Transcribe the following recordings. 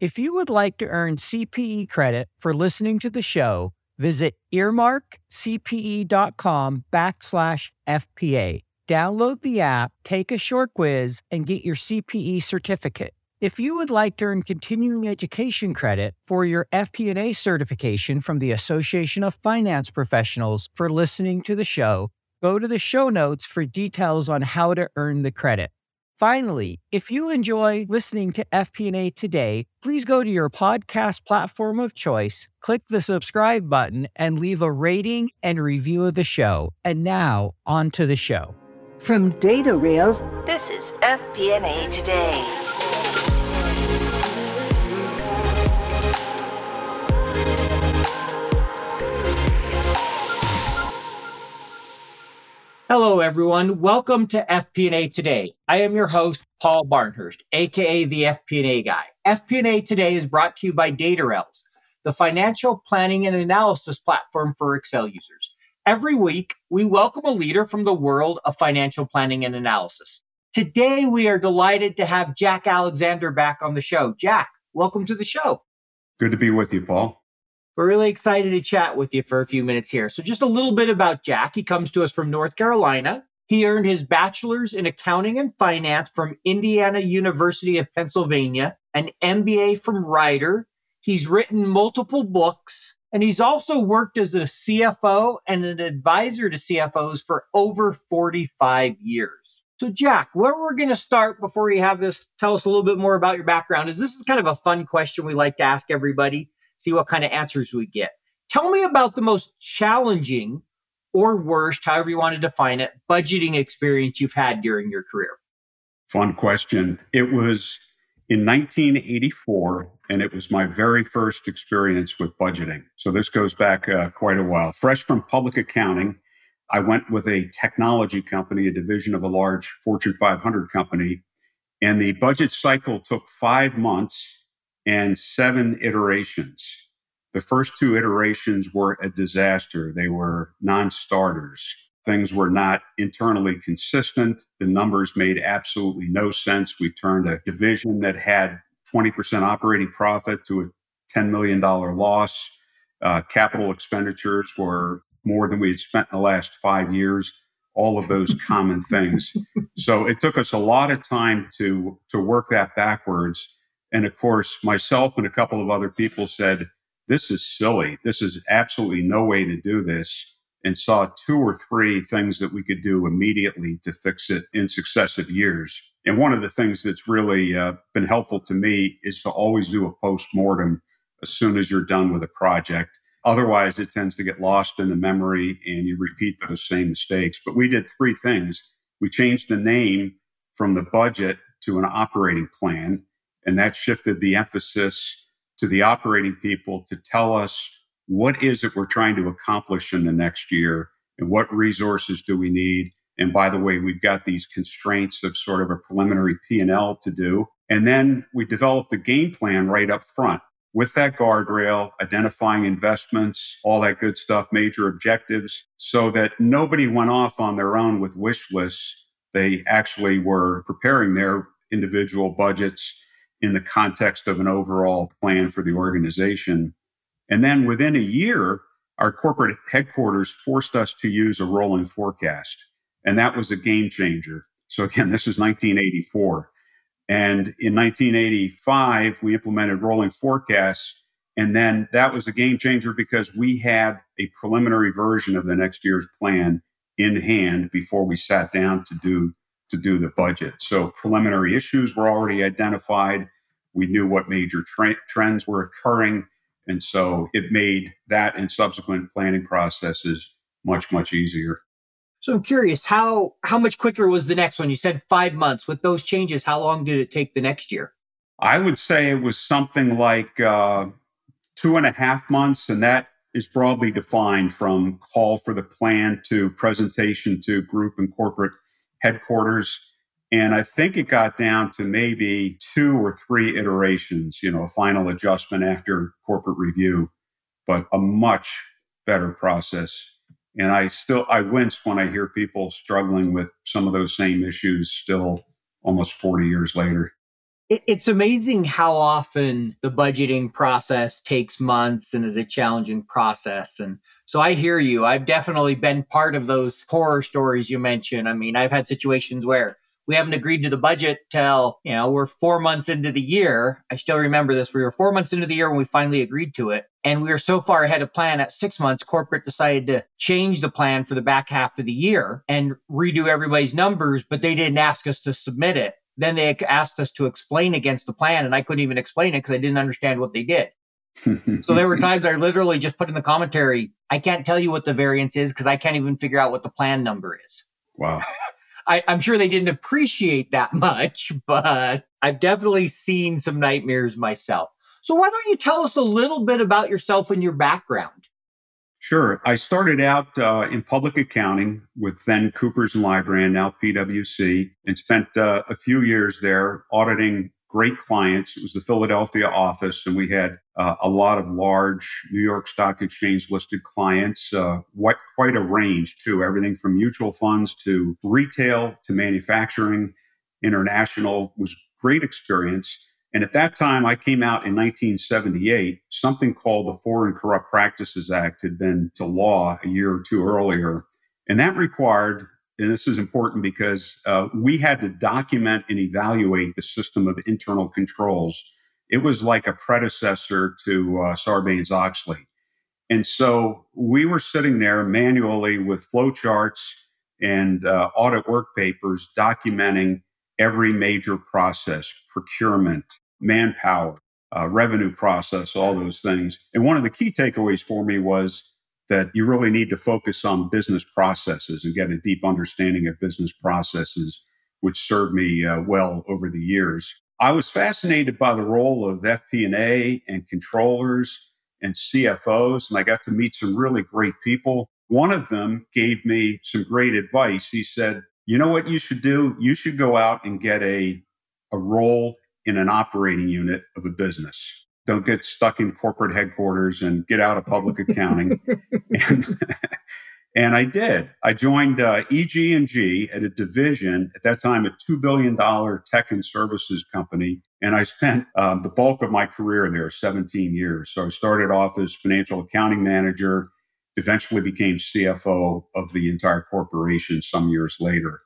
If you would like to earn CPE credit for listening to the show, visit earmarkcpe.com backslash FPA. Download the app, take a short quiz, and get your CPE certificate. If you would like to earn continuing education credit for your FP&A certification from the Association of Finance Professionals for listening to the show, go to the show notes for details on how to earn the credit. Finally, if you enjoy listening to FP&A today, please go to your podcast platform of choice, click the subscribe button, and leave a rating and review of the show. And now, on to the show. From Data Rails, this is FP&A Today. Hello, everyone. Welcome to FP&A Today. I am your host, Paul Barnhurst, aka the FP&A guy. FP&A Today is brought to you by DataRails, the financial planning and analysis platform for Excel users. Every week, we welcome a leader from the world of financial planning and analysis. Today, we are delighted to have Jack Alexander back on the show. Jack, welcome to the show. Good to be with you, Paul. We're really excited to chat with you for a few minutes here. So, just a little bit about Jack. He comes to us from North Carolina. He earned his bachelor's in accounting and finance from Indiana University of Pennsylvania, an MBA from Rider. He's written multiple books, and he's also worked as a CFO and an advisor to CFOs for over 45 years. So, Jack, where we're going to start before you have this, tell us a little bit more about your background, is this is kind of a fun question we like to ask everybody see what kind of answers we get. Tell me about the most challenging or worst, however you want to define it, budgeting experience you've had during your career. Fun question. It was in 1984, and it was my very first experience with budgeting. So this goes back uh, quite a while. Fresh from public accounting, I went with a technology company, a division of a large Fortune 500 company, and the budget cycle took five months and seven iterations. The first two iterations were a disaster. They were non starters. Things were not internally consistent. The numbers made absolutely no sense. We turned a division that had 20% operating profit to a $10 million loss. Uh, capital expenditures were more than we had spent in the last five years. All of those common things. So it took us a lot of time to to work that backwards and of course, myself and a couple of other people said, This is silly. This is absolutely no way to do this. And saw two or three things that we could do immediately to fix it in successive years. And one of the things that's really uh, been helpful to me is to always do a post mortem as soon as you're done with a project. Otherwise, it tends to get lost in the memory and you repeat those same mistakes. But we did three things. We changed the name from the budget to an operating plan. And that shifted the emphasis to the operating people to tell us what is it we're trying to accomplish in the next year and what resources do we need. And by the way, we've got these constraints of sort of a preliminary P&L to do. And then we developed the game plan right up front with that guardrail, identifying investments, all that good stuff, major objectives, so that nobody went off on their own with wish lists. They actually were preparing their individual budgets in the context of an overall plan for the organization. And then within a year, our corporate headquarters forced us to use a rolling forecast. And that was a game changer. So again, this is 1984. And in 1985, we implemented rolling forecasts. And then that was a game changer because we had a preliminary version of the next year's plan in hand before we sat down to do to do the budget. So preliminary issues were already identified. We knew what major tra- trends were occurring. And so it made that and subsequent planning processes much, much easier. So I'm curious, how how much quicker was the next one? You said five months. With those changes, how long did it take the next year? I would say it was something like uh, two and a half months, and that is broadly defined from call for the plan to presentation to group and corporate headquarters. And I think it got down to maybe two or three iterations, you know, a final adjustment after corporate review, but a much better process. And I still, I wince when I hear people struggling with some of those same issues still almost 40 years later. it's amazing how often the budgeting process takes months and is a challenging process. And so I hear you. I've definitely been part of those horror stories you mentioned. I mean, I've had situations where we haven't agreed to the budget till, you know, we're four months into the year. I still remember this. We were four months into the year when we finally agreed to it. And we were so far ahead of plan at six months, corporate decided to change the plan for the back half of the year and redo everybody's numbers, but they didn't ask us to submit it then they asked us to explain against the plan, and I couldn't even explain it because I didn't understand what they did. So there were times I literally just put in the commentary, I can't tell you what the variance is because I can't even figure out what the plan number is. Wow. I, am sure they didn't appreciate that much, but I've definitely seen some nightmares myself. So why don't you tell us a little bit about yourself and your background? Sure. I started out uh, in public accounting with then Coopers and Lybrand, now PwC, and spent uh, a few years there auditing great clients. It was the Philadelphia office, and we had uh, a lot of large New York Stock Exchange listed clients, uh, what, quite a range too, everything from mutual funds to retail to manufacturing, international was great experience. And at that time, I came out in 1978. Something called the Foreign Corrupt Practices Act had been to law a year or two earlier. And that required, and this is important because uh, we had to document and evaluate the system of internal controls. It was like a predecessor to uh, Sarbanes Oxley. And so we were sitting there manually with flowcharts and uh, audit work papers documenting every major process, procurement, manpower, uh, revenue process, all those things. And one of the key takeaways for me was that you really need to focus on business processes and get a deep understanding of business processes, which served me uh, well over the years. I was fascinated by the role of FP&A and controllers and CFOs, and I got to meet some really great people. One of them gave me some great advice. He said, you know what you should do? You should go out and get a, a role in an operating unit of a business. Don't get stuck in corporate headquarters and get out of public accounting. and, and, I did. I joined uh, EG&G at a division at that time a two billion dollar tech and services company, and I spent um, the bulk of my career there, 17 years. So I started off as financial accounting manager eventually became CFO of the entire corporation some years later.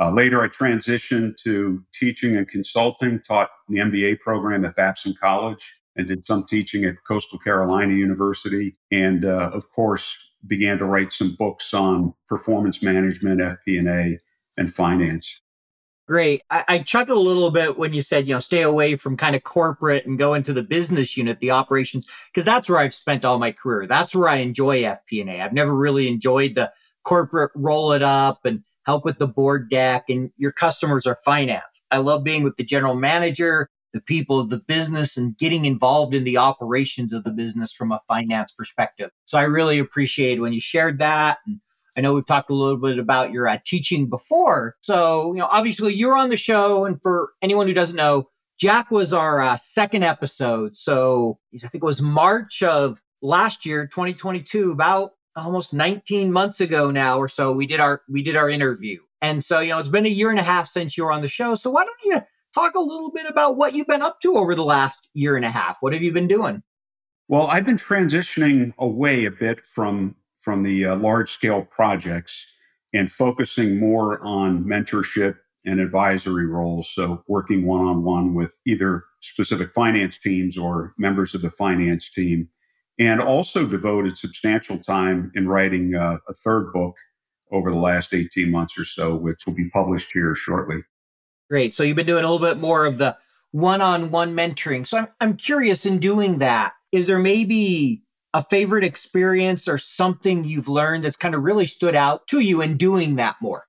Uh, later, I transitioned to teaching and consulting, taught the MBA program at Babson College, and did some teaching at Coastal Carolina University. And uh, of course, began to write some books on performance management, FP&A, and finance. Great. I, I chuckled a little bit when you said, you know, stay away from kind of corporate and go into the business unit, the operations, because that's where I've spent all my career. That's where I enjoy FP&A. I've never really enjoyed the corporate roll it up and help with the board deck and your customers are finance. I love being with the general manager, the people of the business and getting involved in the operations of the business from a finance perspective. So I really appreciate when you shared that and I know we've talked a little bit about your uh, teaching before. So, you know, obviously you're on the show. And for anyone who doesn't know, Jack was our uh, second episode. So I think it was March of last year, 2022, about almost 19 months ago now or so. We did our we did our interview. And so, you know, it's been a year and a half since you were on the show. So why don't you talk a little bit about what you've been up to over the last year and a half? What have you been doing? Well, I've been transitioning away a bit from from the uh, large scale projects and focusing more on mentorship and advisory roles. So, working one on one with either specific finance teams or members of the finance team, and also devoted substantial time in writing uh, a third book over the last 18 months or so, which will be published here shortly. Great. So, you've been doing a little bit more of the one on one mentoring. So, I'm, I'm curious in doing that, is there maybe a favorite experience or something you've learned that's kind of really stood out to you in doing that more?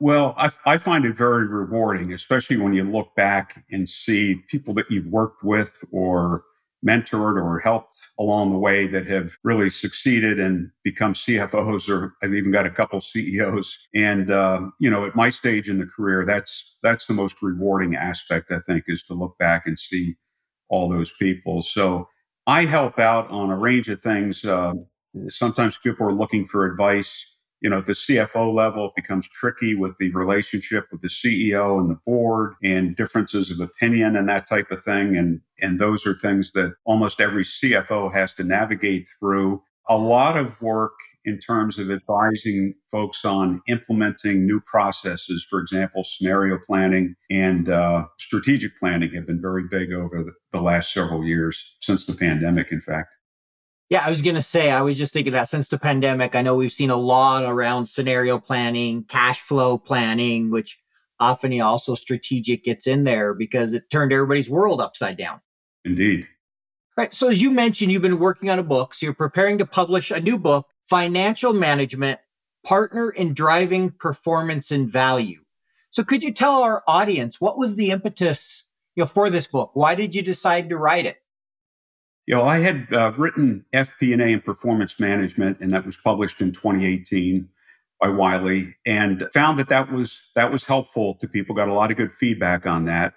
Well, I, I, find it very rewarding, especially when you look back and see people that you've worked with or mentored or helped along the way that have really succeeded and become CFOs, or I've even got a couple CEOs. And um, you know, at my stage in the career, that's that's the most rewarding aspect. I think is to look back and see all those people. So I help out on a range of things. Uh, sometimes people are looking for advice you know, at the CFO level, it becomes tricky with the relationship with the CEO and the board and differences of opinion and that type of thing. And, and those are things that almost every CFO has to navigate through. A lot of work in terms of advising folks on implementing new processes. For example, scenario planning and uh, strategic planning have been very big over the, the last several years since the pandemic, in fact. Yeah, I was going to say, I was just thinking that since the pandemic, I know we've seen a lot around scenario planning, cash flow planning, which often also strategic gets in there because it turned everybody's world upside down. Indeed. Right. So, as you mentioned, you've been working on a book. So, you're preparing to publish a new book, Financial Management Partner in Driving Performance and Value. So, could you tell our audience what was the impetus you know, for this book? Why did you decide to write it? You know, I had uh, written FP&A and performance management, and that was published in 2018 by Wiley, and found that that was that was helpful to people. Got a lot of good feedback on that.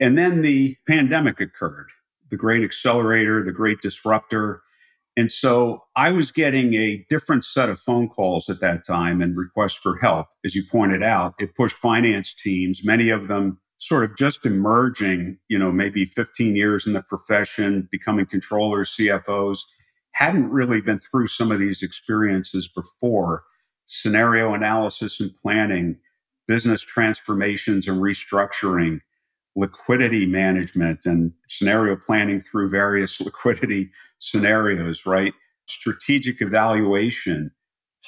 And then the pandemic occurred, the great accelerator, the great disruptor. And so I was getting a different set of phone calls at that time and requests for help. As you pointed out, it pushed finance teams, many of them sort of just emerging, you know, maybe 15 years in the profession, becoming controllers, CFOs, hadn't really been through some of these experiences before. Scenario analysis and planning, business transformations and restructuring, liquidity management and scenario planning through various liquidity scenarios, right? Strategic evaluation,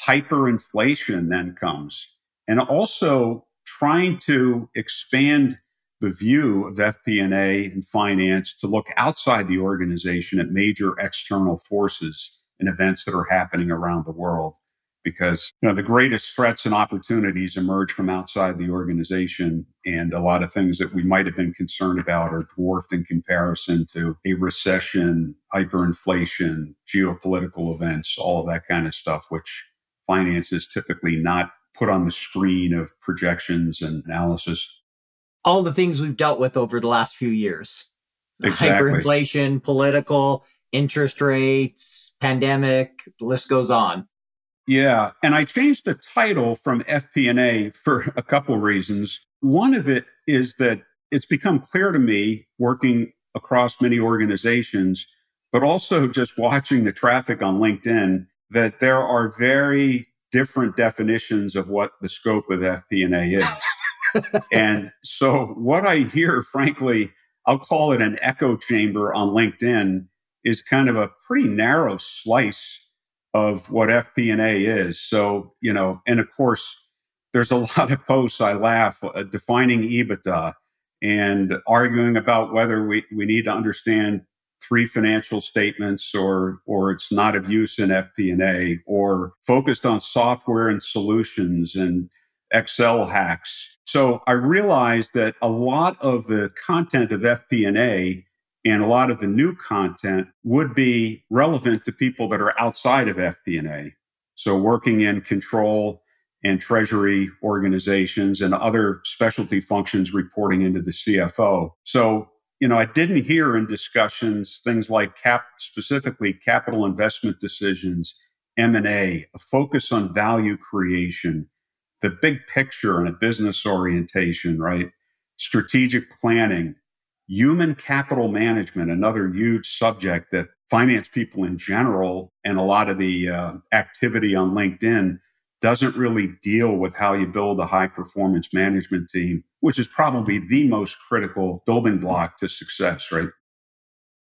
hyperinflation then comes. And also trying to expand the view of FP&A and finance to look outside the organization at major external forces and events that are happening around the world. Because you know the greatest threats and opportunities emerge from outside the organization and a lot of things that we might have been concerned about are dwarfed in comparison to a recession hyperinflation geopolitical events all of that kind of stuff which finance is typically not put on the screen of projections and analysis. All the things we've dealt with over the last few years exactly. hyperinflation, political, interest rates, pandemic, the list goes on. Yeah, and I changed the title from FP&A for a couple reasons. One of it is that it's become clear to me working across many organizations, but also just watching the traffic on LinkedIn that there are very different definitions of what the scope of FP&A is. and so what I hear, frankly, I'll call it an echo chamber on LinkedIn is kind of a pretty narrow slice of what FP&A is. So, you know, and of course, there's a lot of posts I laugh uh, defining EBITDA and arguing about whether we, we need to understand three financial statements or or it's not of use in FP&A or focused on software and solutions and Excel hacks. So I realized that a lot of the content of FP&A and a lot of the new content would be relevant to people that are outside of FP&A. So working in control and treasury organizations and other specialty functions reporting into the CFO. So you know, I didn't hear in discussions things like cap, specifically capital investment decisions, M&A, a focus on value creation, the big picture and a business orientation, right? Strategic planning, human capital management, another huge subject that finance people in general and a lot of the uh, activity on LinkedIn doesn't really deal with how you build a high performance management team, which is probably the most critical building block to success, right?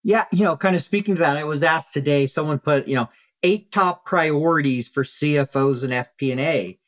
Yeah, you know, kind of speaking to that, I was asked today, someone put, you know, eight top priorities for CFOs and FP&A.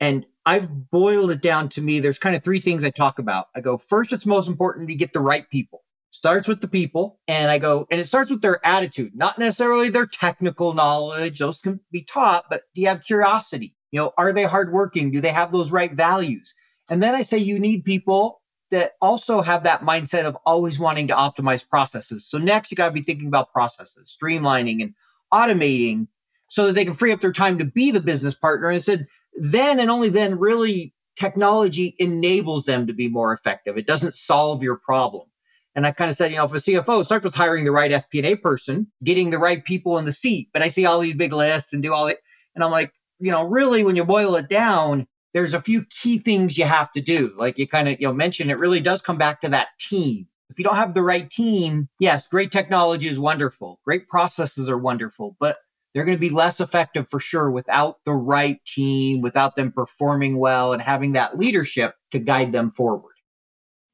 And I've boiled it down to me. There's kind of three things I talk about. I go, first, it's most important to get the right people. Starts with the people. And I go, and it starts with their attitude, not necessarily their technical knowledge. Those can be taught, but do you have curiosity? You know, are they hardworking? Do they have those right values? And then I say you need people that also have that mindset of always wanting to optimize processes. So next you got to be thinking about processes, streamlining and automating so that they can free up their time to be the business partner. And said then and only then really technology enables them to be more effective. It doesn't solve your problem. And I kind of said, you know, if a CFO, it starts with hiring the right FP&A person, getting the right people in the seat. But I see all these big lists and do all that. And I'm like, you know, really when you boil it down, there's a few key things you have to do. Like you kind of, you know, mentioned, it really does come back to that team. If you don't have the right team, yes, great technology is wonderful. Great processes are wonderful, but they're going to be less effective for sure without the right team, without them performing well and having that leadership to guide them forward.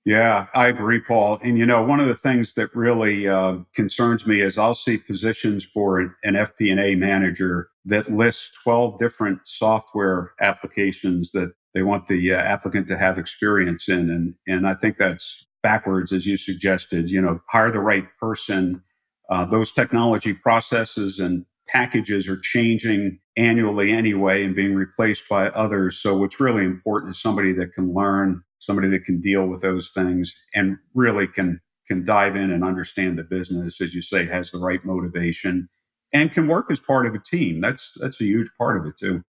Yeah, I agree, Paul. And you know, one of the things that really uh, concerns me is I'll see positions for an, an FP&A manager that lists 12 different software applications that they want the uh, applicant to have experience in, and and I think that's backwards, as you suggested. You know, hire the right person. Uh, those technology processes and packages are changing annually anyway and being replaced by others. So what's really important is somebody that can learn somebody that can deal with those things and really can can dive in and understand the business, as you say, has the right motivation and can work as part of a team. That's that's a huge part of it too.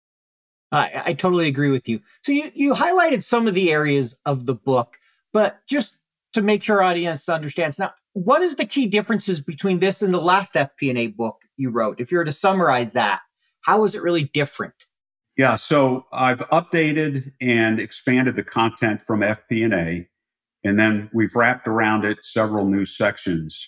I, I totally agree with you. So you you highlighted some of the areas of the book, but just to make sure audience understands now, what is the key differences between this and the last FP&A book you wrote? If you were to summarize that, how is it really different? Yeah, so I've updated and expanded the content from FP&A, and then we've wrapped around it several new sections.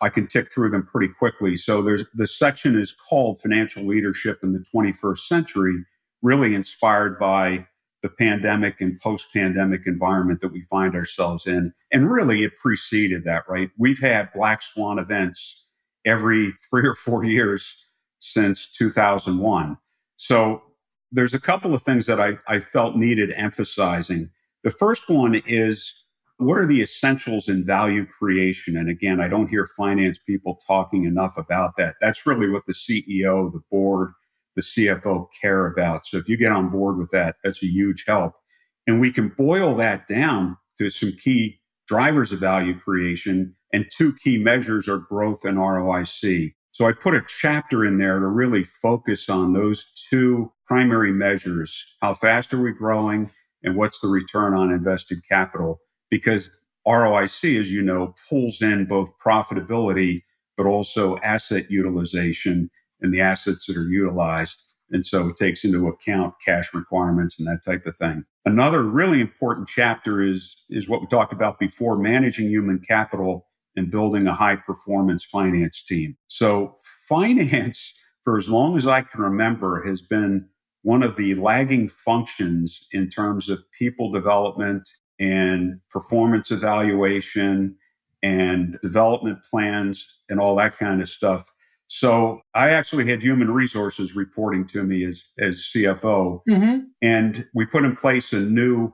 I can tick through them pretty quickly. So there's the section is called Financial Leadership in the 21st Century, really inspired by the pandemic and post-pandemic environment that we find ourselves in. And really it preceded that, right? We've had black swan events every 3 or 4 years since 2001. So there's a couple of things that I, I felt needed emphasizing. The first one is what are the essentials in value creation? And again, I don't hear finance people talking enough about that. That's really what the CEO, the board, the CFO care about. So if you get on board with that, that's a huge help. And we can boil that down to some key drivers of value creation. And two key measures are growth and ROIC. So I put a chapter in there to really focus on those two primary measures. How fast are we growing and what's the return on invested capital? Because ROIC, as you know, pulls in both profitability, but also asset utilization and the assets that are utilized. And so it takes into account cash requirements and that type of thing. Another really important chapter is, is what we talked about before, managing human capital and building a high performance finance team. So, finance, for as long as I can remember, has been one of the lagging functions in terms of people development and performance evaluation and development plans and all that kind of stuff. So I actually had human resources reporting to me as, as CFO. Mm-hmm. And we put in place a new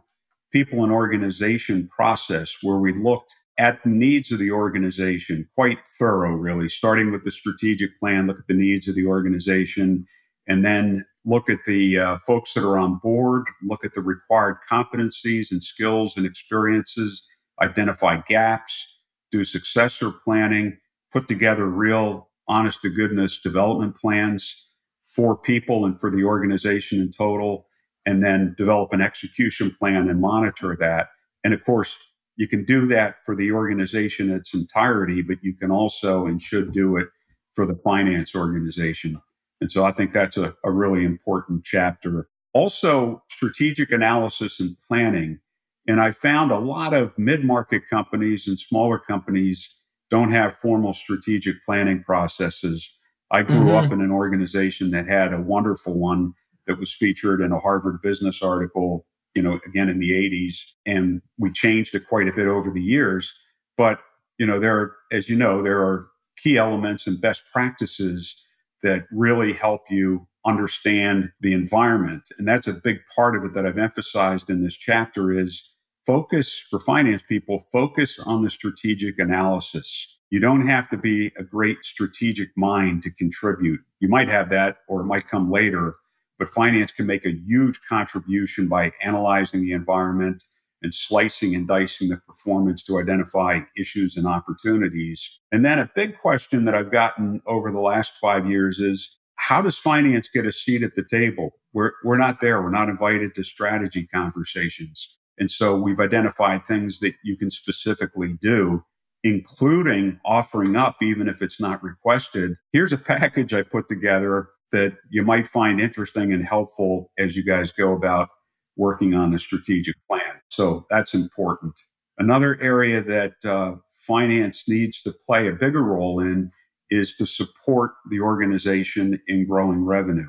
people and organization process where we looked at the needs of the organization, quite thorough, really, starting with the strategic plan, look at the needs of the organization, and then look at the uh, folks that are on board, look at the required competencies and skills and experiences, identify gaps, do successor planning, put together real honest to goodness development plans for people and for the organization in total, and then develop an execution plan and monitor that. And of course, you can do that for the organization in its entirety, but you can also and should do it for the finance organization. And so I think that's a, a really important chapter. Also, strategic analysis and planning. And I found a lot of mid market companies and smaller companies don't have formal strategic planning processes. I grew mm-hmm. up in an organization that had a wonderful one that was featured in a Harvard Business article you know, again in the 80s. And we changed it quite a bit over the years. But, you know, there are, as you know, there are key elements and best practices that really help you understand the environment. And that's a big part of it that I've emphasized in this chapter is focus for finance people, focus on the strategic analysis. You don't have to be a great strategic mind to contribute. You might have that or it might come later, but finance can make a huge contribution by analyzing the environment and slicing and dicing the performance to identify issues and opportunities. And then a big question that I've gotten over the last five years is how does finance get a seat at the table? We're, we're not there. We're not invited to strategy conversations. And so we've identified things that you can specifically do, including offering up, even if it's not requested. Here's a package I put together that you might find interesting and helpful as you guys go about working on the strategic plan. So that's important. Another area that uh, finance needs to play a bigger role in is to support the organization in growing revenue.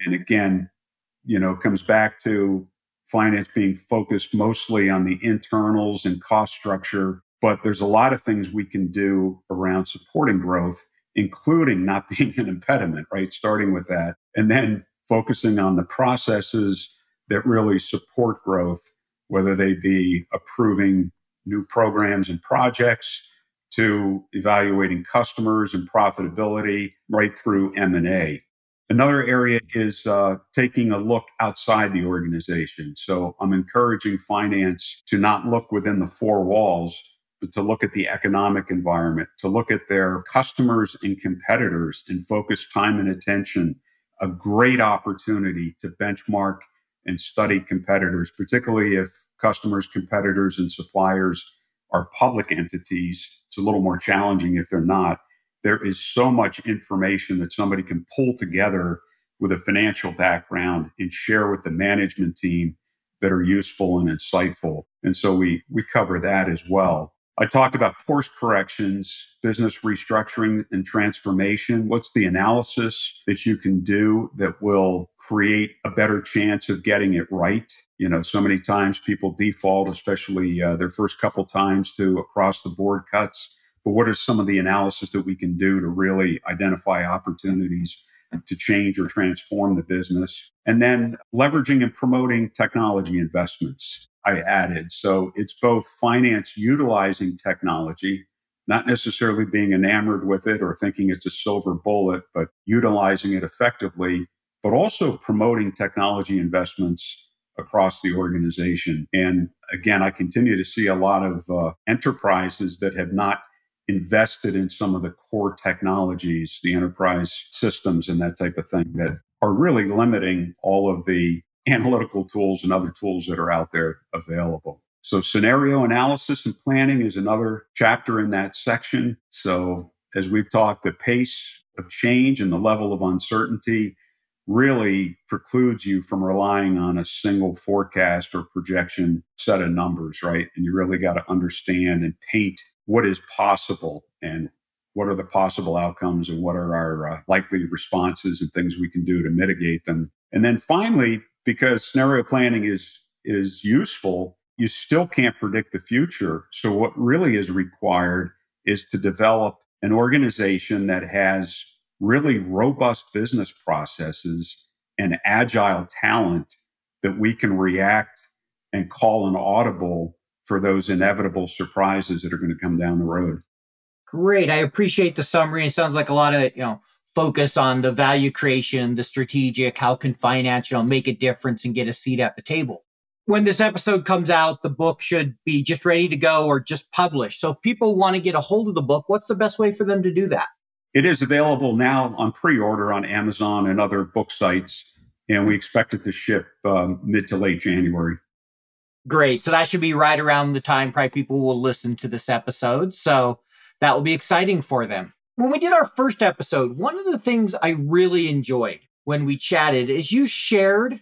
And again, you know, comes back to finance being focused mostly on the internals and cost structure. But there's a lot of things we can do around supporting growth, including not being an impediment, right? Starting with that. And then focusing on the processes that really support growth, whether they be approving new programs and projects to evaluating customers and profitability right through M&A. Another area is uh, taking a look outside the organization. So I'm encouraging finance to not look within the four walls, but to look at the economic environment, to look at their customers and competitors and focus time and attention. A great opportunity to benchmark and study competitors, particularly if customers, competitors, and suppliers are public entities. It's a little more challenging if they're not there is so much information that somebody can pull together with a financial background and share with the management team that are useful and insightful. And so we we cover that as well. I talked about course corrections, business restructuring and transformation. What's the analysis that you can do that will create a better chance of getting it right? You know, so many times people default, especially uh, their first couple times, to across the board cuts but what are some of the analysis that we can do to really identify opportunities to change or transform the business? And then leveraging and promoting technology investments, I added. So it's both finance utilizing technology, not necessarily being enamored with it or thinking it's a silver bullet, but utilizing it effectively, but also promoting technology investments across the organization. And again, I continue to see a lot of uh, enterprises that have not invested in some of the core technologies, the enterprise systems, and that type of thing that are really limiting all of the analytical tools and other tools that are out there available. So, scenario analysis and planning is another chapter in that section. So, as we've talked, the pace of change and the level of uncertainty really precludes you from relying on a single forecast or projection set of numbers, right? And you really got to understand and paint what is possible and what are the possible outcomes and what are our uh, likely responses and things we can do to mitigate them. And then finally, because scenario planning is is useful, you still can't predict the future. So what really is required is to develop an organization that has really robust business processes and agile talent that we can react and call an audible for those inevitable surprises that are going to come down the road. Great. I appreciate the summary. It sounds like a lot of, you know, focus on the value creation, the strategic, how can finance, you know, make a difference and get a seat at the table. When this episode comes out, the book should be just ready to go or just published. So if people want to get a hold of the book, what's the best way for them to do that? It is available now on pre-order on Amazon and other book sites, and we expect it to ship um, mid to late January. Great. So that should be right around the time probably people will listen to this episode. So that will be exciting for them. When we did our first episode, one of the things I really enjoyed when we chatted is you shared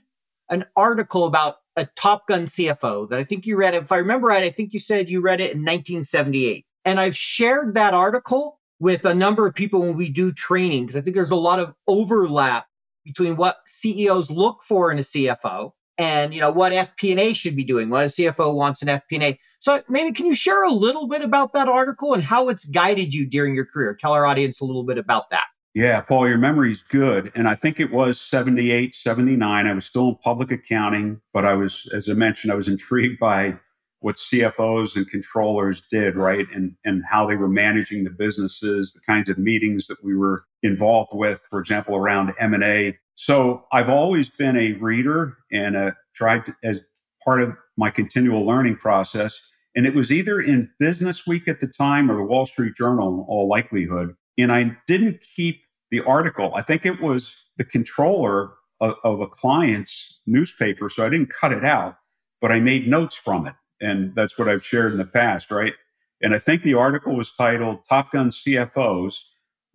an article about a Top Gun CFO that I think you read. If I remember right, I think you said you read it in 1978. And I've shared that article with a number of people when we do training because I think there's a lot of overlap between what CEOs look for in a CFO and you know what FP&A should be doing, what a CFO wants in FP&A. So maybe can you share a little bit about that article and how it's guided you during your career? Tell our audience a little bit about that. Yeah, Paul, your memory's good. And I think it was 78, 79. I was still in public accounting, but I was, as I mentioned, I was intrigued by what CFOs and controllers did, right? And, and how they were managing the businesses, the kinds of meetings that we were involved with, for example, around M&A so I've always been a reader and a, tried to, as part of my continual learning process. And it was either in Business Week at the time or the Wall Street Journal, in all likelihood. And I didn't keep the article. I think it was the controller of, of a client's newspaper. So I didn't cut it out, but I made notes from it. And that's what I've shared in the past, right? And I think the article was titled Top Gun CFOs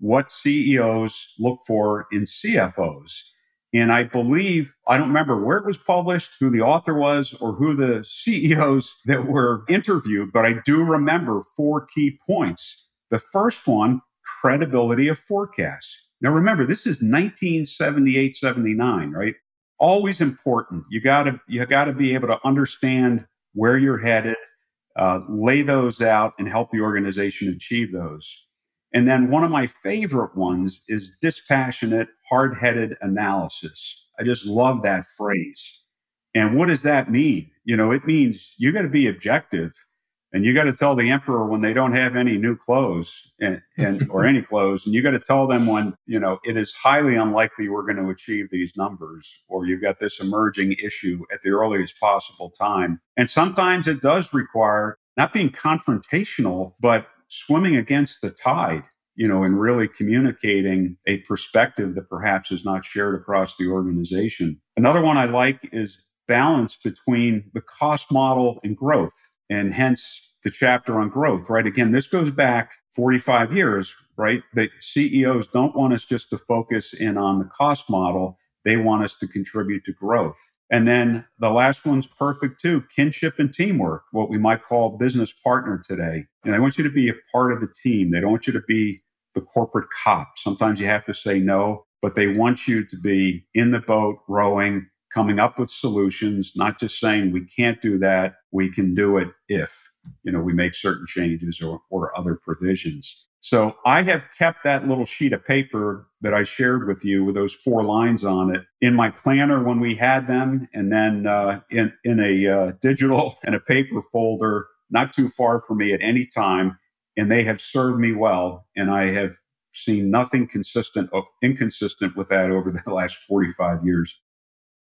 what CEOs look for in CFOs. And I believe, I don't remember where it was published, who the author was, or who the CEOs that were interviewed, but I do remember four key points. The first one, credibility of forecasts. Now remember, this is 1978, 79, right? Always important. You gotta, you gotta be able to understand where you're headed, uh, lay those out and help the organization achieve those. And then one of my favorite ones is dispassionate, hard headed analysis. I just love that phrase. And what does that mean? You know, it means you got to be objective and you got to tell the emperor when they don't have any new clothes and, and or any clothes and you got to tell them when you know it is highly unlikely we're going to achieve these numbers or you've got this emerging issue at the earliest possible time and sometimes it does require not being confrontational but swimming against the tide, you know, and really communicating a perspective that perhaps is not shared across the organization. Another one I like is balance between the cost model and growth, and hence the chapter on growth, right? Again, this goes back 45 years, right? The CEOs don't want us just to focus in on the cost model. They want us to contribute to growth. And then the last one's perfect too kinship and teamwork, what we might call business partner today. And they want you to be a part of the team. They don't want you to be the corporate cop. Sometimes you have to say no, but they want you to be in the boat, rowing, coming up with solutions, not just saying we can't do that. We can do it if, you know, we make certain changes or, or other provisions. So I have kept that little sheet of paper that I shared with you with those four lines on it in my planner when we had them, and then uh, in in a uh, digital and a paper folder not too far from me at any time, and they have served me well, and I have seen nothing consistent or inconsistent with that over the last 45 years.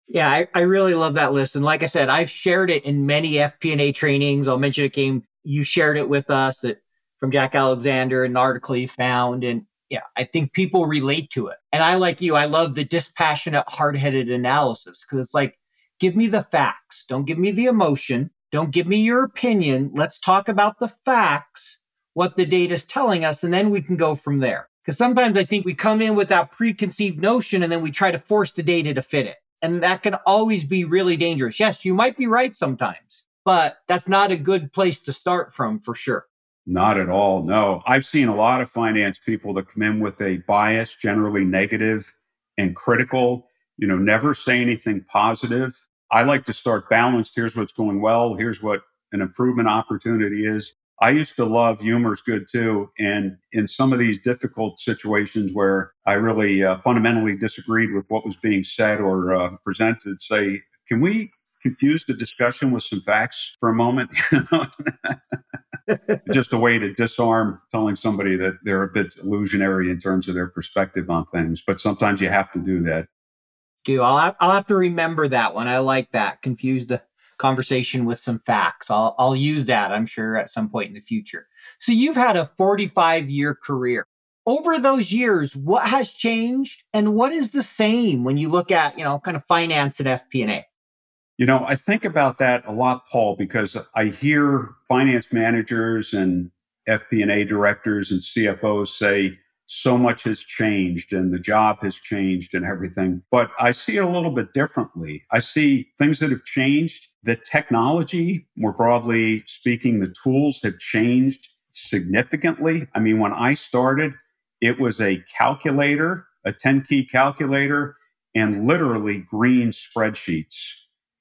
Yeah, I, I really love that list. And like I said, I've shared it in many FP&A trainings. I'll mention a game you shared it with us that from Jack Alexander, an article he found. And yeah, I think people relate to it. And I, like you, I love the dispassionate, hard headed analysis because it's like, give me the facts. Don't give me the emotion. Don't give me your opinion. Let's talk about the facts, what the data is telling us, and then we can go from there. Because sometimes I think we come in with that preconceived notion and then we try to force the data to fit it. And that can always be really dangerous. Yes, you might be right sometimes, but that's not a good place to start from for sure. Not at all. No. I've seen a lot of finance people that come in with a bias, generally negative and critical, you know, never say anything positive. I like to start balanced. Here's what's going well. Here's what an improvement opportunity is. I used to love humor's good too. And in some of these difficult situations where I really uh, fundamentally disagreed with what was being said or uh, presented, say, can we confuse the discussion with some facts for a moment? just a way to disarm telling somebody that they're a bit illusionary in terms of their perspective on things. But sometimes you have to do that. Do I'll have, I'll have to remember that one. I like that. Confuse the conversation with some facts. I'll I'll use that. I'm sure at some point in the future. So you've had a 45 year career. Over those years, what has changed and what is the same when you look at you know kind of finance and FP&A? You know, I think about that a lot, Paul, because I hear finance managers and FP&A directors and CFOs say so much has changed and the job has changed and everything. But I see it a little bit differently. I see things that have changed. The technology, more broadly speaking, the tools have changed significantly. I mean, when I started, it was a calculator, a 10 key calculator, and literally green spreadsheets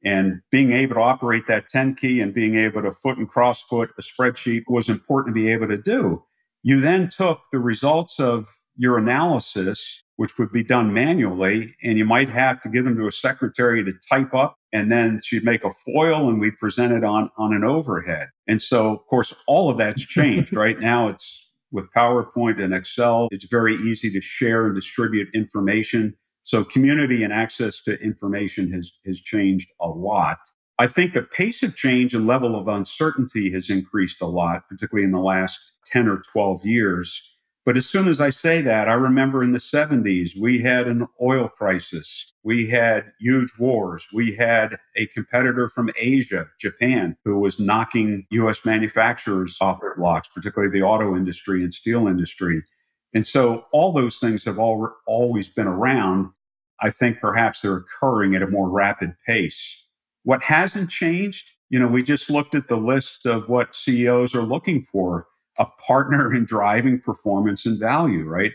and being able to operate that 10 key and being able to foot and cross foot a spreadsheet was important to be able to do. You then took the results of your analysis, which would be done manually, and you might have to give them to a secretary to type up, and then she'd make a foil and we present it on, on an overhead. And so, of course, all of that's changed. right now, it's with PowerPoint and Excel, it's very easy to share and distribute information so community and access to information has, has changed a lot. I think the pace of change and level of uncertainty has increased a lot, particularly in the last 10 or 12 years. But as soon as I say that, I remember in the 70s, we had an oil crisis. We had huge wars. We had a competitor from Asia, Japan, who was knocking US manufacturers off their blocks, particularly the auto industry and steel industry. And so all those things have all, always been around. I think perhaps they're occurring at a more rapid pace. What hasn't changed? You know, we just looked at the list of what CEOs are looking for a partner in driving performance and value, right?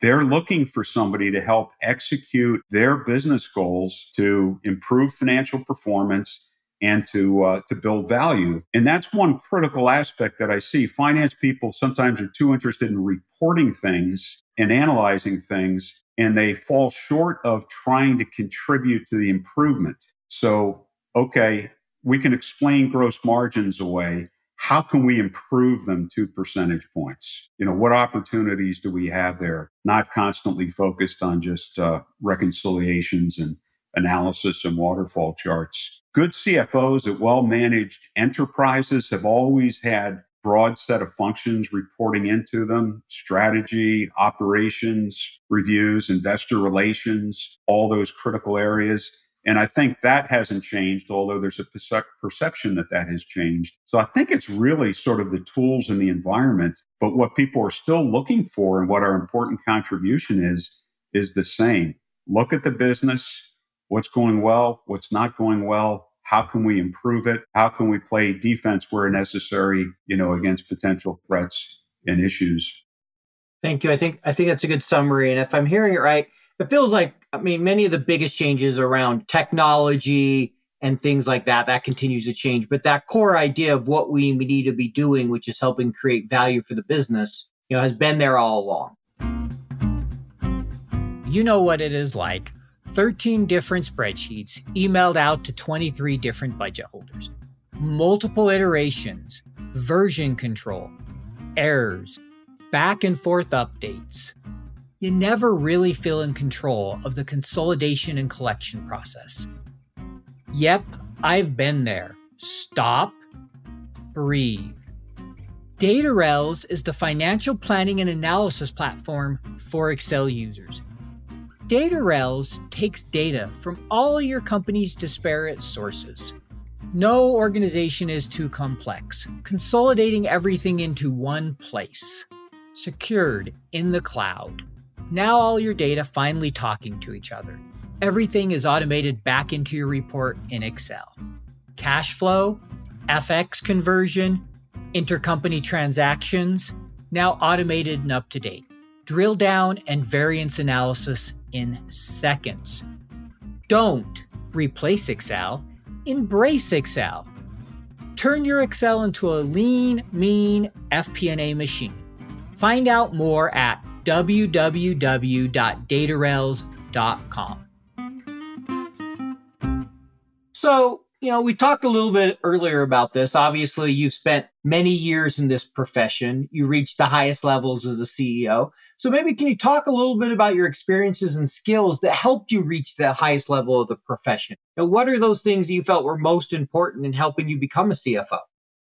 They're looking for somebody to help execute their business goals to improve financial performance and to uh, to build value. And that's one critical aspect that I see. Finance people sometimes are too interested in reporting things and analyzing things, and they fall short of trying to contribute to the improvement. So, okay, we can explain gross margins away. How can we improve them two percentage points? You know, what opportunities do we have there? Not constantly focused on just uh, reconciliations and analysis and waterfall charts. Good CFOs at well managed enterprises have always had broad set of functions reporting into them strategy operations reviews investor relations all those critical areas and i think that hasn't changed although there's a perception that that has changed so i think it's really sort of the tools and the environment but what people are still looking for and what our important contribution is is the same look at the business what's going well, what's not going well, how can we improve it? How can we play defense where necessary, you know, against potential threats and issues? Thank you. I think I think that's a good summary. And if I'm hearing it right, it feels like I mean many of the biggest changes around technology and things like that that continues to change. But that core idea of what we need to be doing, which is helping create value for the business, you know, has been there all along. You know what it is like 13 different spreadsheets emailed out to 23 different budget holders, multiple iterations, version control, errors, back and forth updates. You never really feel in control of the consolidation and collection process. Yep, I've been there. Stop, breathe. DataRails is the financial planning and analysis platform for Excel users DataRails takes data from all your company's disparate sources. No organization is too complex, consolidating everything into one place, secured in the cloud. Now all your data finally talking to each other. Everything is automated back into your report in Excel. Cash flow, FX conversion, intercompany transactions, now automated and up to date. Drill down and variance analysis in seconds. Don't replace Excel, embrace Excel. Turn your Excel into a lean, mean FP&A machine. Find out more at www.datarails.com. So, you know, we talked a little bit earlier about this. Obviously, you've spent many years in this profession. You reached the highest levels as a CEO. So maybe can you talk a little bit about your experiences and skills that helped you reach the highest level of the profession? And what are those things that you felt were most important in helping you become a CFO?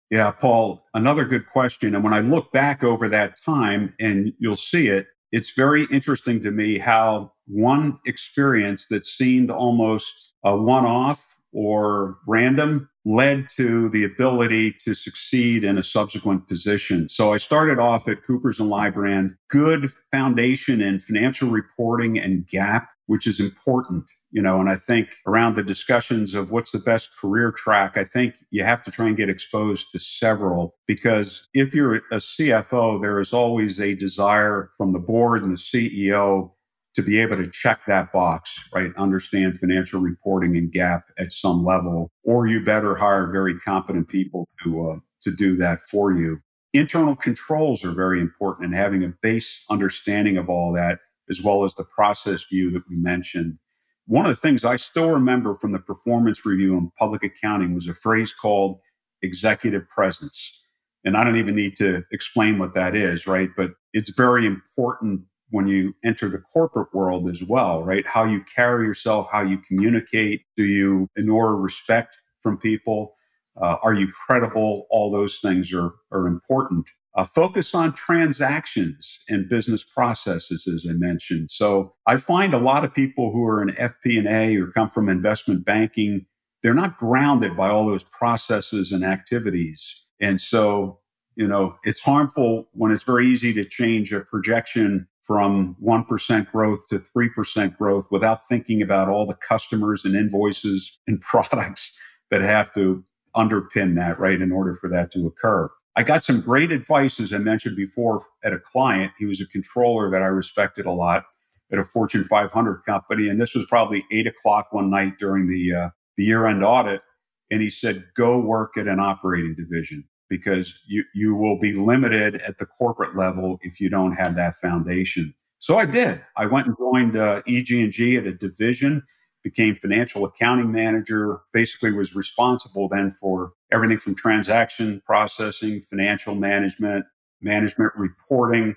Yeah, Paul, another good question. And when I look back over that time and you'll see it, it's very interesting to me how one experience that seemed almost a one off or random led to the ability to succeed in a subsequent position. So I started off at Coopers and Lybrand, good foundation in financial reporting and GAAP, which is important, you know, and I think around the discussions of what's the best career track, I think you have to try and get exposed to several because if you're a CFO, there is always a desire from the board and the CEO to be able to check that box, right? Understand financial reporting and GAAP at some level, or you better hire very competent people to uh, to do that for you. Internal controls are very important, and having a base understanding of all that, as well as the process view that we mentioned. One of the things I still remember from the performance review in public accounting was a phrase called executive presence. And I don't even need to explain what that is, right? But it's very important when you enter the corporate world as well, right? How you carry yourself, how you communicate. Do you ignore respect from people? Uh, are you credible? All those things are, are important. Uh, focus on transactions and business processes, as I mentioned. So I find a lot of people who are in FP&A or come from investment banking, they're not grounded by all those processes and activities. And so You know, it's harmful when it's very easy to change a projection from 1% growth to 3% growth without thinking about all the customers and invoices and products that have to underpin that, right, in order for that to occur. I got some great advice, as I mentioned before, at a client. He was a controller that I respected a lot at a Fortune 500 company. And this was probably eight o'clock one night during the, uh, the year end audit. And he said, go work at an operating division because you, you will be limited at the corporate level if you don't have that foundation. So I did. I went and joined uh, EG&G at a division, became financial accounting manager, basically was responsible then for everything from transaction processing, financial management, management reporting,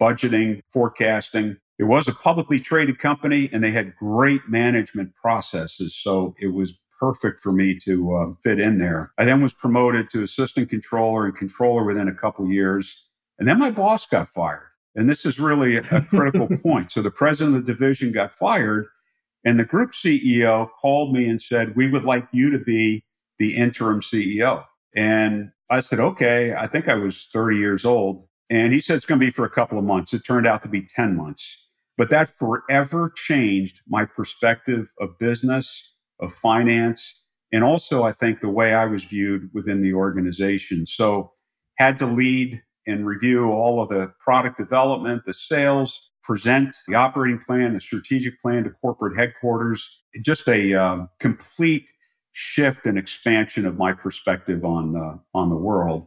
budgeting, forecasting. It was a publicly traded company and they had great management processes. So it was perfect for me to uh, fit in there. I then was promoted to assistant controller and controller within a couple years. And then my boss got fired. And this is really a, a critical point. So the president of the division got fired, and the group CEO called me and said, We would like you to be the interim CEO. And I said, Okay, I think I was 30 years old. And he said, It's going to be for a couple of months. It turned out to be 10 months. But that forever changed my perspective of business of finance, and also I think the way I was viewed within the organization. So had to lead and review all of the product development, the sales, present the operating plan, the strategic plan to corporate headquarters. Just a um, complete shift and expansion of my perspective on uh, on the world.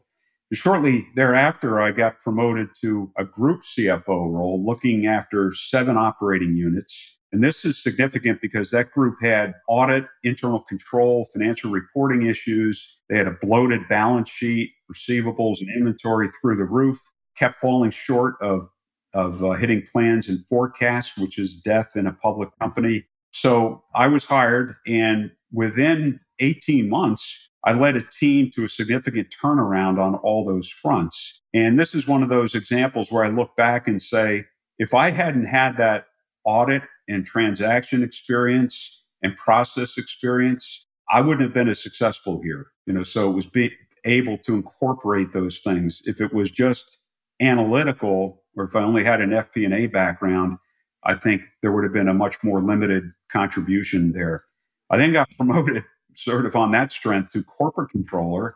Shortly thereafter, I got promoted to a group CFO role, looking after seven operating units and this is significant because that group had audit, internal control, financial reporting issues. They had a bloated balance sheet, receivables and inventory through the roof, kept falling short of, of uh, hitting plans and forecasts, which is death in a public company. So I was hired, and within 18 months, I led a team to a significant turnaround on all those fronts. And this is one of those examples where I look back and say, if I hadn't had that audit and transaction experience and process experience, I wouldn't have been as successful here. You know, so it was be able to incorporate those things. If it was just analytical, or if I only had an FP&A background, I think there would have been a much more limited contribution there. I then got promoted sort of on that strength to corporate controller.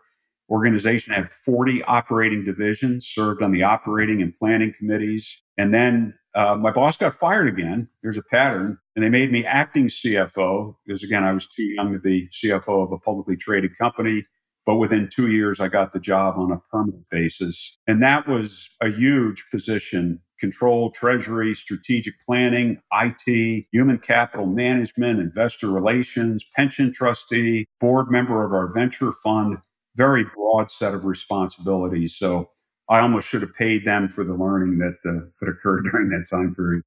Organization had 40 operating divisions, served on the operating and planning committees, and then uh, my boss got fired again. There's a pattern. And they made me acting CFO because, again, I was too young to be CFO of a publicly traded company. But within two years, I got the job on a permanent basis. And that was a huge position control, treasury, strategic planning, IT, human capital management, investor relations, pension trustee, board member of our venture fund. Very broad set of responsibilities. So I almost should have paid them for the learning that uh, that occurred during that time period.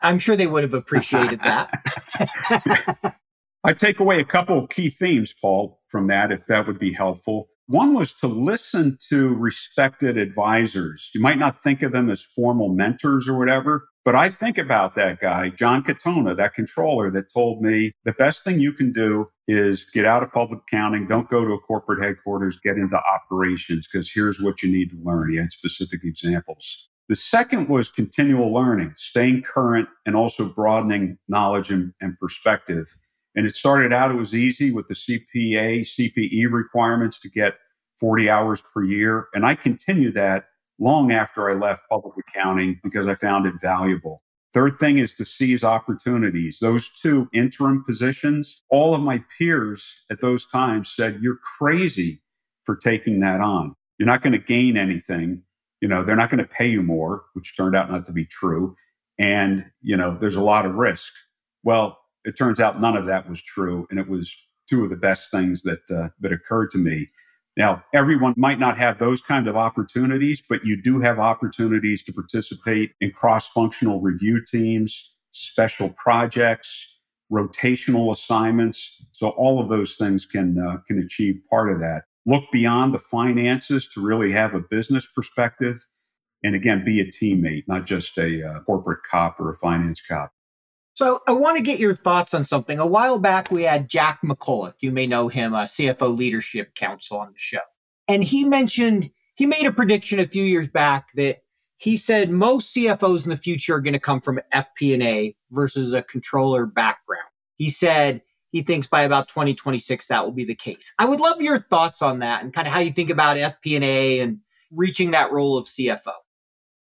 I'm sure they would have appreciated that. I take away a couple of key themes, Paul, from that, if that would be helpful. One was to listen to respected advisors. You might not think of them as formal mentors or whatever, but I think about that guy, John Katona, that controller that told me the best thing you can do is get out of public accounting, don't go to a corporate headquarters, get into operations, because here's what you need to learn. He had specific examples. The second was continual learning, staying current and also broadening knowledge and, and perspective. And it started out, it was easy with the CPA, CPE requirements to get 40 hours per year. And I continued that long after I left public accounting because I found it valuable. Third thing is to seize opportunities. Those two interim positions, all of my peers at those times said, You're crazy for taking that on. You're not going to gain anything. You know, they're not going to pay you more, which turned out not to be true. And, you know, there's a lot of risk. Well, it turns out none of that was true. And it was two of the best things that, uh, that occurred to me. Now, everyone might not have those kind of opportunities, but you do have opportunities to participate in cross functional review teams, special projects, rotational assignments. So all of those things can uh, can achieve part of that. Look beyond the finances to really have a business perspective, and again, be a teammate, not just a uh, corporate cop or a finance cop. So I want to get your thoughts on something. A while back, we had Jack McCullough. You may know him, uh, a CFO Leadership Council on the show. And he mentioned he made a prediction a few years back that he said most CFOs in the future are going to come from FP&A versus a controller background. He said he thinks by about 2026 that will be the case. I would love your thoughts on that and kind of how you think about FP&A and reaching that role of CFO.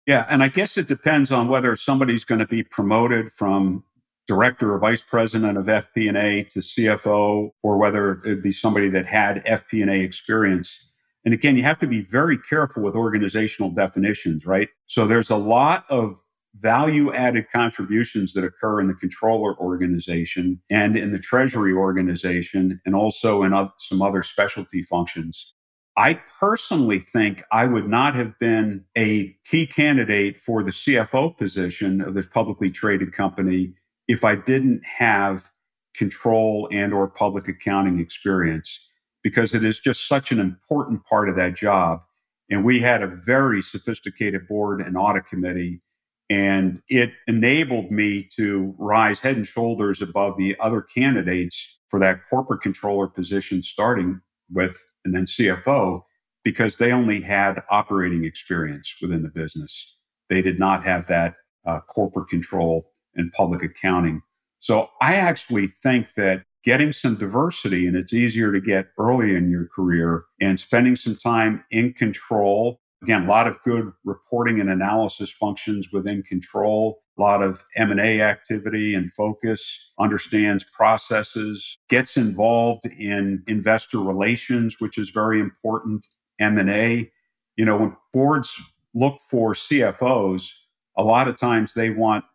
Yeah, and I guess it depends on whether somebody's going to be promoted from director or vice president of FP&A to CFO or whether it'd be somebody that had FP&A experience. And again, you have to be very careful with organizational definitions, right? So there's a lot of value added contributions that occur in the controller organization and in the treasury organization and also in some other specialty functions. I personally think I would not have been a key candidate for the CFO position of this publicly traded company if I didn't have control and or public accounting experience because it is just such an important part of that job and we had a very sophisticated board and audit committee and it enabled me to rise head and shoulders above the other candidates for that corporate controller position starting with and then CFO because they only had operating experience within the business. They did not have that uh, corporate control and public accounting. So I actually think that getting some diversity, and it's easier to get early in your career, and spending some time in control. Again, a lot of good reporting and analysis functions within control, a lot of M&A activity and focus, understands processes, gets involved in investor relations, which is very important, M&A. You know, when boards look for CFOs, a lot of times they want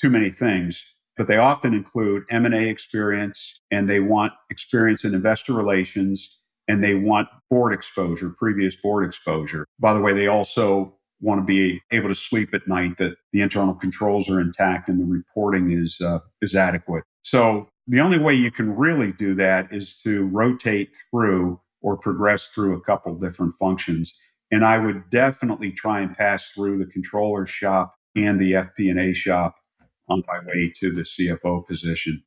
too many things, but they often include M&A experience and they want experience in investor relations and they want board exposure, previous board exposure. By the way, they also want to be able to sleep at night that the internal controls are intact and the reporting is uh, is adequate. So the only way you can really do that is to rotate through or progress through a couple different functions. And I would definitely try and pass through the controller shop and the FP&A shop on my way to the CFO position.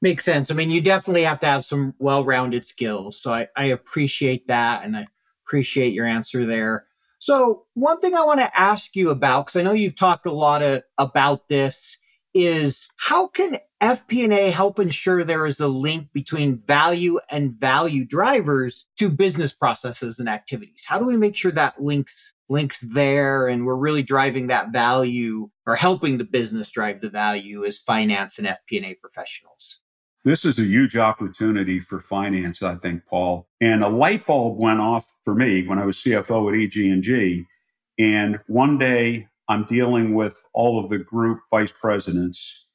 Makes sense. I mean, you definitely have to have some well rounded skills. So I, I appreciate that and I appreciate your answer there. So, one thing I want to ask you about, because I know you've talked a lot of, about this, is how can FP&A help ensure there is a link between value and value drivers to business processes and activities? How do we make sure that links links there and we're really driving that value or helping the business drive the value as finance and FP&A professionals? This is a huge opportunity for finance, I think, Paul. And a light bulb went off for me when I was CFO at EG&G. And one day I'm dealing with all of the group vice presidents.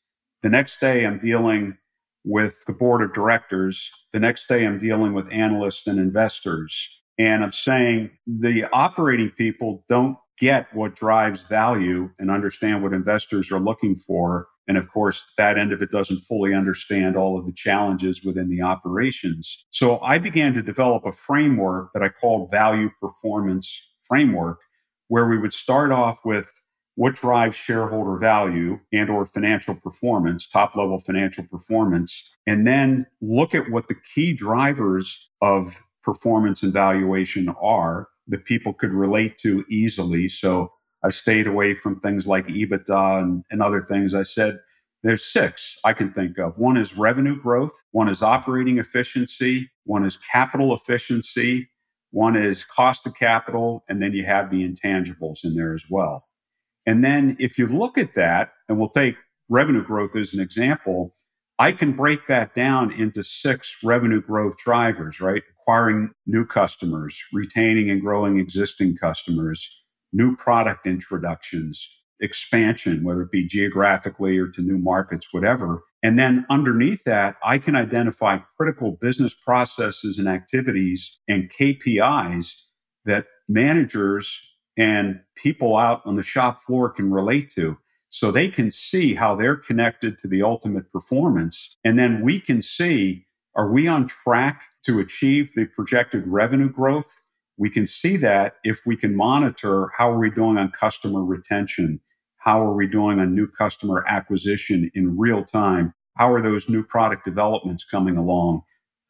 The next day I'm dealing with the board of directors. The next day I'm dealing with analysts and investors. And I'm saying the operating people don't get what drives value and understand what investors are looking for. And of course, that end of it doesn't fully understand all of the challenges within the operations. So I began to develop a framework that I called value performance framework, where we would start off with what drives shareholder value and or financial performance top level financial performance and then look at what the key drivers of performance and valuation are that people could relate to easily. So I stayed away from things like EBITDA and, and other things. I said, there's six I can think of. One is revenue growth, one is operating efficiency, one is capital efficiency, one is cost of capital, and then you have the intangibles in there as well. And then if you look at that, and we'll take revenue growth as an example, I can break that down into six revenue growth drivers, right? Acquiring new customers, retaining and growing existing customers, new product introductions, expansion, whether it be geographically or to new markets, whatever. And then underneath that, I can identify critical business processes and activities and KPIs that managers and people out on the shop floor can relate to so they can see how they're connected to the ultimate performance. And then we can see are we on track to achieve the projected revenue growth? We can see that if we can monitor how are we doing on customer retention? How are we doing on new customer acquisition in real time? How are those new product developments coming along?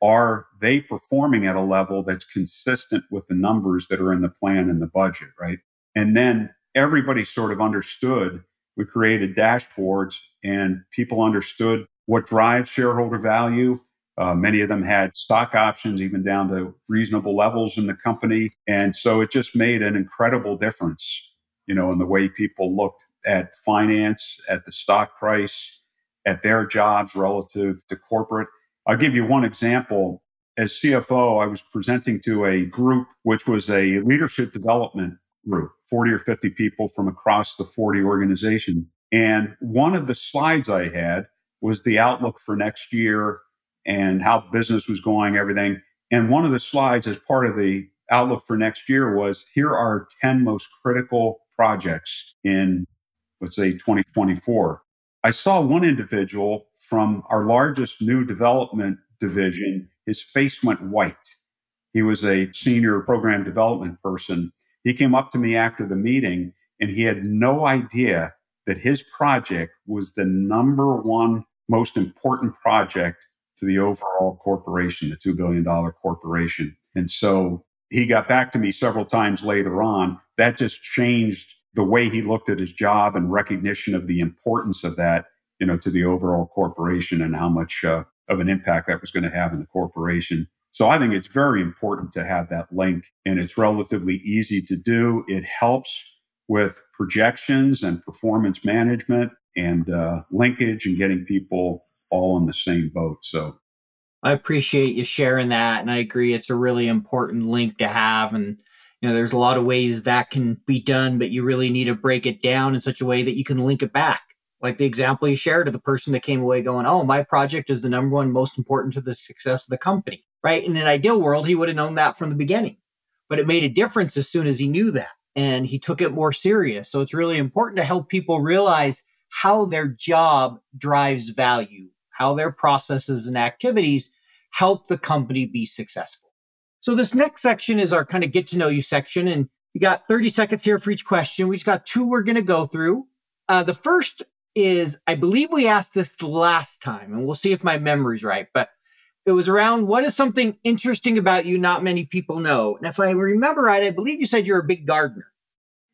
are they performing at a level that's consistent with the numbers that are in the plan and the budget, right? And then everybody sort of understood. We created dashboards and people understood what drives shareholder value. Uh, many of them had stock options, even down to reasonable levels in the company. And so it just made an incredible difference, you know, in the way people looked at finance, at the stock price, at their jobs relative to corporate. I'll give you one example. As CFO, I was presenting to a group which was a leadership development group, 40 or 50 people from across the 40 organization. And one of the slides I had was the outlook for next year and how business was going, everything. And one of the slides as part of the outlook for next year was here are 10 most critical projects in, let's say, 2024. I saw one individual from our largest new development division, his face went white. He was a senior program development person. He came up to me after the meeting and he had no idea that his project was the number one most important project to the overall corporation, the $2 billion corporation. And so he got back to me several times later on. That just changed the way he looked at his job and recognition of the importance of that, you know, to the overall corporation and how much uh, of an impact that was going to have in the corporation. So I think it's very important to have that link and it's relatively easy to do. It helps with projections and performance management and uh, linkage and getting people all in the same boat. So I appreciate you sharing that. And I agree, it's a really important link to have. And, you know, there's a lot of ways that can be done, but you really need to break it down in such a way that you can link it back. Like the example you shared of the person that came away going, Oh, my project is the number one most important to the success of the company. Right. In an ideal world, he would have known that from the beginning, but it made a difference as soon as he knew that and he took it more serious. So it's really important to help people realize how their job drives value how their processes and activities help the company be successful. So this next section is our kind of get to know you section. And you got 30 seconds here for each question. We just got two we're going to go through. Uh, the first is, I believe we asked this last time, and we'll see if my memory's right, but it was around what is something interesting about you not many people know. And if I remember right, I believe you said you're a big gardener.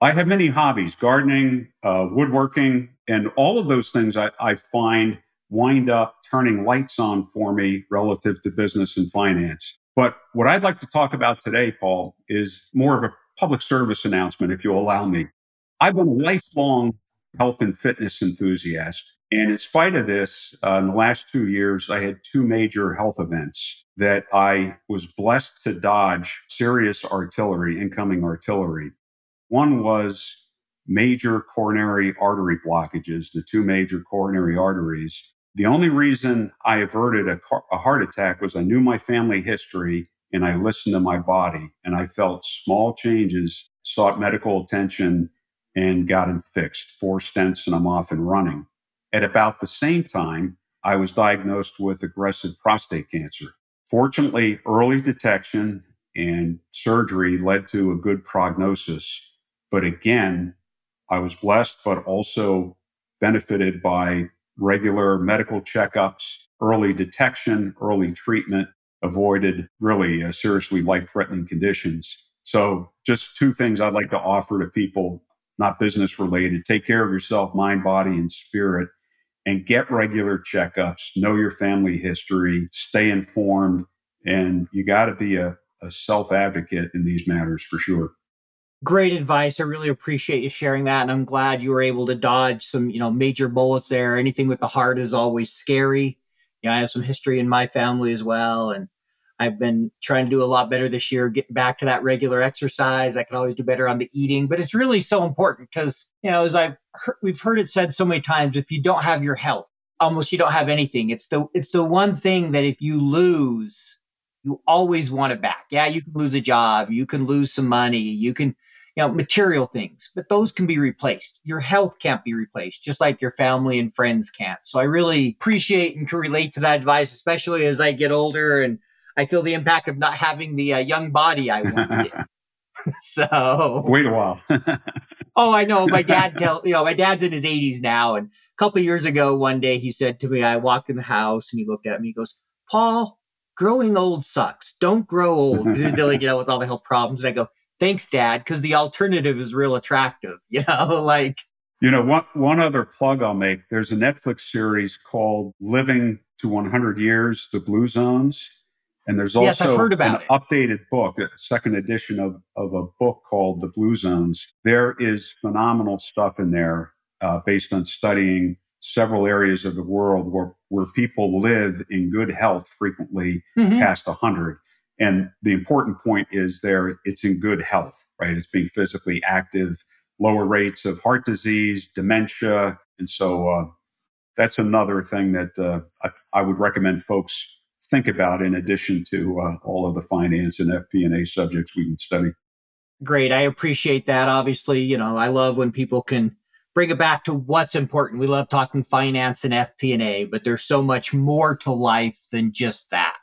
I have many hobbies gardening, uh, woodworking, and all of those things I, I find wind up turning lights on for me relative to business and finance. But what I'd like to talk about today, Paul, is more of a public service announcement, if you'll allow me. I've been a lifelong health and fitness enthusiast. And in spite of this, uh, in the last two years, I had two major health events that I was blessed to dodge serious artillery, incoming artillery. One was major coronary artery blockages, the two major coronary arteries the only reason I averted a, car- a heart attack was I knew my family history and I listened to my body and I felt small changes, sought medical attention, and got them fixed. Four stents and I'm off and running. At about the same time, I was diagnosed with aggressive prostate cancer. Fortunately, early detection and surgery led to a good prognosis. But again, I was blessed, but also benefited by regular medical checkups, early detection, early treatment, avoided really uh, seriously life threatening conditions. So, just two things I'd like to offer to people, not business related. Take care of yourself, mind, body, and spirit, and get regular checkups. Know your family history, stay informed, and you got to be a, a self advocate in these matters for sure great advice. I really appreciate you sharing that. And I'm glad you were able to dodge some, you know, major bullets there. Anything with the heart is always scary. You know, I have some history in my family as well. And I've been trying to do a lot better this year, getting back to that regular exercise. I can always do better on the eating, but it's really so important because, you know, as I've heard, we've heard it said so many times, if you don't have your health, almost you don't have anything. It's the, it's the one thing that if you lose, you always want it back. Yeah, you can lose a job, you can lose some money, you can, you know, material things, but those can be replaced. Your health can't be replaced, just like your family and friends can't. So I really appreciate and can relate to that advice, especially as I get older and I feel the impact of not having the uh, young body I once did. so wait a while. oh, I know. My dad tell you know my dad's in his 80s now, and a couple years ago, one day he said to me, I walked in the house and he looked at me. He goes, "Paul, growing old sucks. Don't grow old because you're dealing, you know, with all the health problems. And I go, thanks, Dad, because the alternative is real attractive. You know, like you know, one one other plug I'll make. There's a Netflix series called Living to 100 Years: The Blue Zones, and there's also yes, about an it. updated book, a second edition of of a book called The Blue Zones. There is phenomenal stuff in there uh, based on studying several areas of the world where where people live in good health frequently Mhm. past 100 and the important point is there it's in good health right it's being physically active lower rates of heart disease dementia and so uh, that's another thing that uh, I, I would recommend folks think about in addition to uh, all of the finance and fp&a subjects we can study Great. I appreciate that. Obviously, you know, I love when people can bring it back to what's important. We love talking finance and FP&A, but there's so much more to life than just that.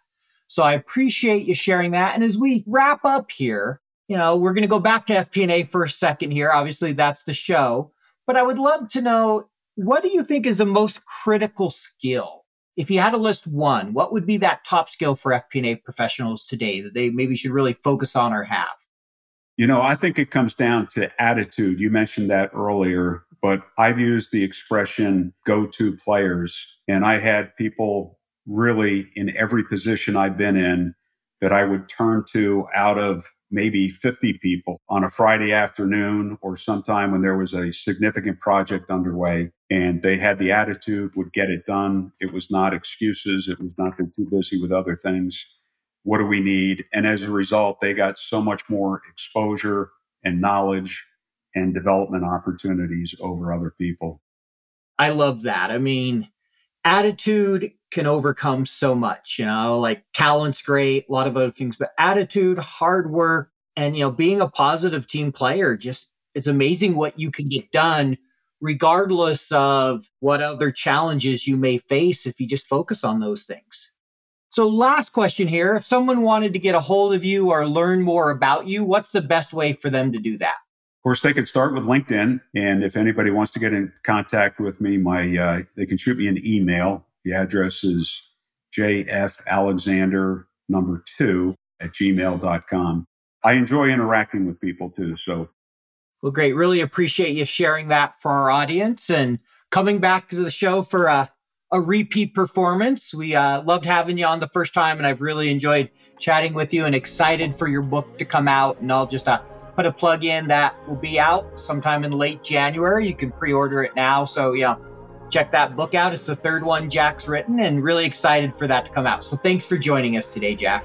So I appreciate you sharing that. And as we wrap up here, you know, we're going to go back to FP&A for a second here. Obviously, that's the show, but I would love to know what do you think is the most critical skill? If you had to list one, what would be that top skill for FP&A professionals today that they maybe should really focus on or have? You know, I think it comes down to attitude. You mentioned that earlier, but I've used the expression go to players. And I had people really in every position I've been in that I would turn to out of maybe 50 people on a Friday afternoon or sometime when there was a significant project underway. And they had the attitude, would get it done. It was not excuses. It was not they're too busy with other things what do we need? And as a result, they got so much more exposure and knowledge and development opportunities over other people. I love that. I mean, attitude can overcome so much, you know, like talent's great, a lot of other things, but attitude, hard work, and, you know, being a positive team player, just it's amazing what you can get done regardless of what other challenges you may face if you just focus on those things. So, last question here if someone wanted to get a hold of you or learn more about you, what's the best way for them to do that? Course, they can start with LinkedIn, and if anybody wants to get in contact with me, my uh, they can shoot me an email. The address is jfalexander number two at gmail.com. I enjoy interacting with people too, so Well, great. Really appreciate you sharing that for our audience and coming back to the show for a, a repeat performance. We uh, loved having you on the first time, and I've really enjoyed chatting with you and excited for your book to come out. And I'll just uh, put a plug in that will be out sometime in late January. You can pre order it now. So, yeah, check that book out. It's the third one Jack's written, and really excited for that to come out. So, thanks for joining us today, Jack.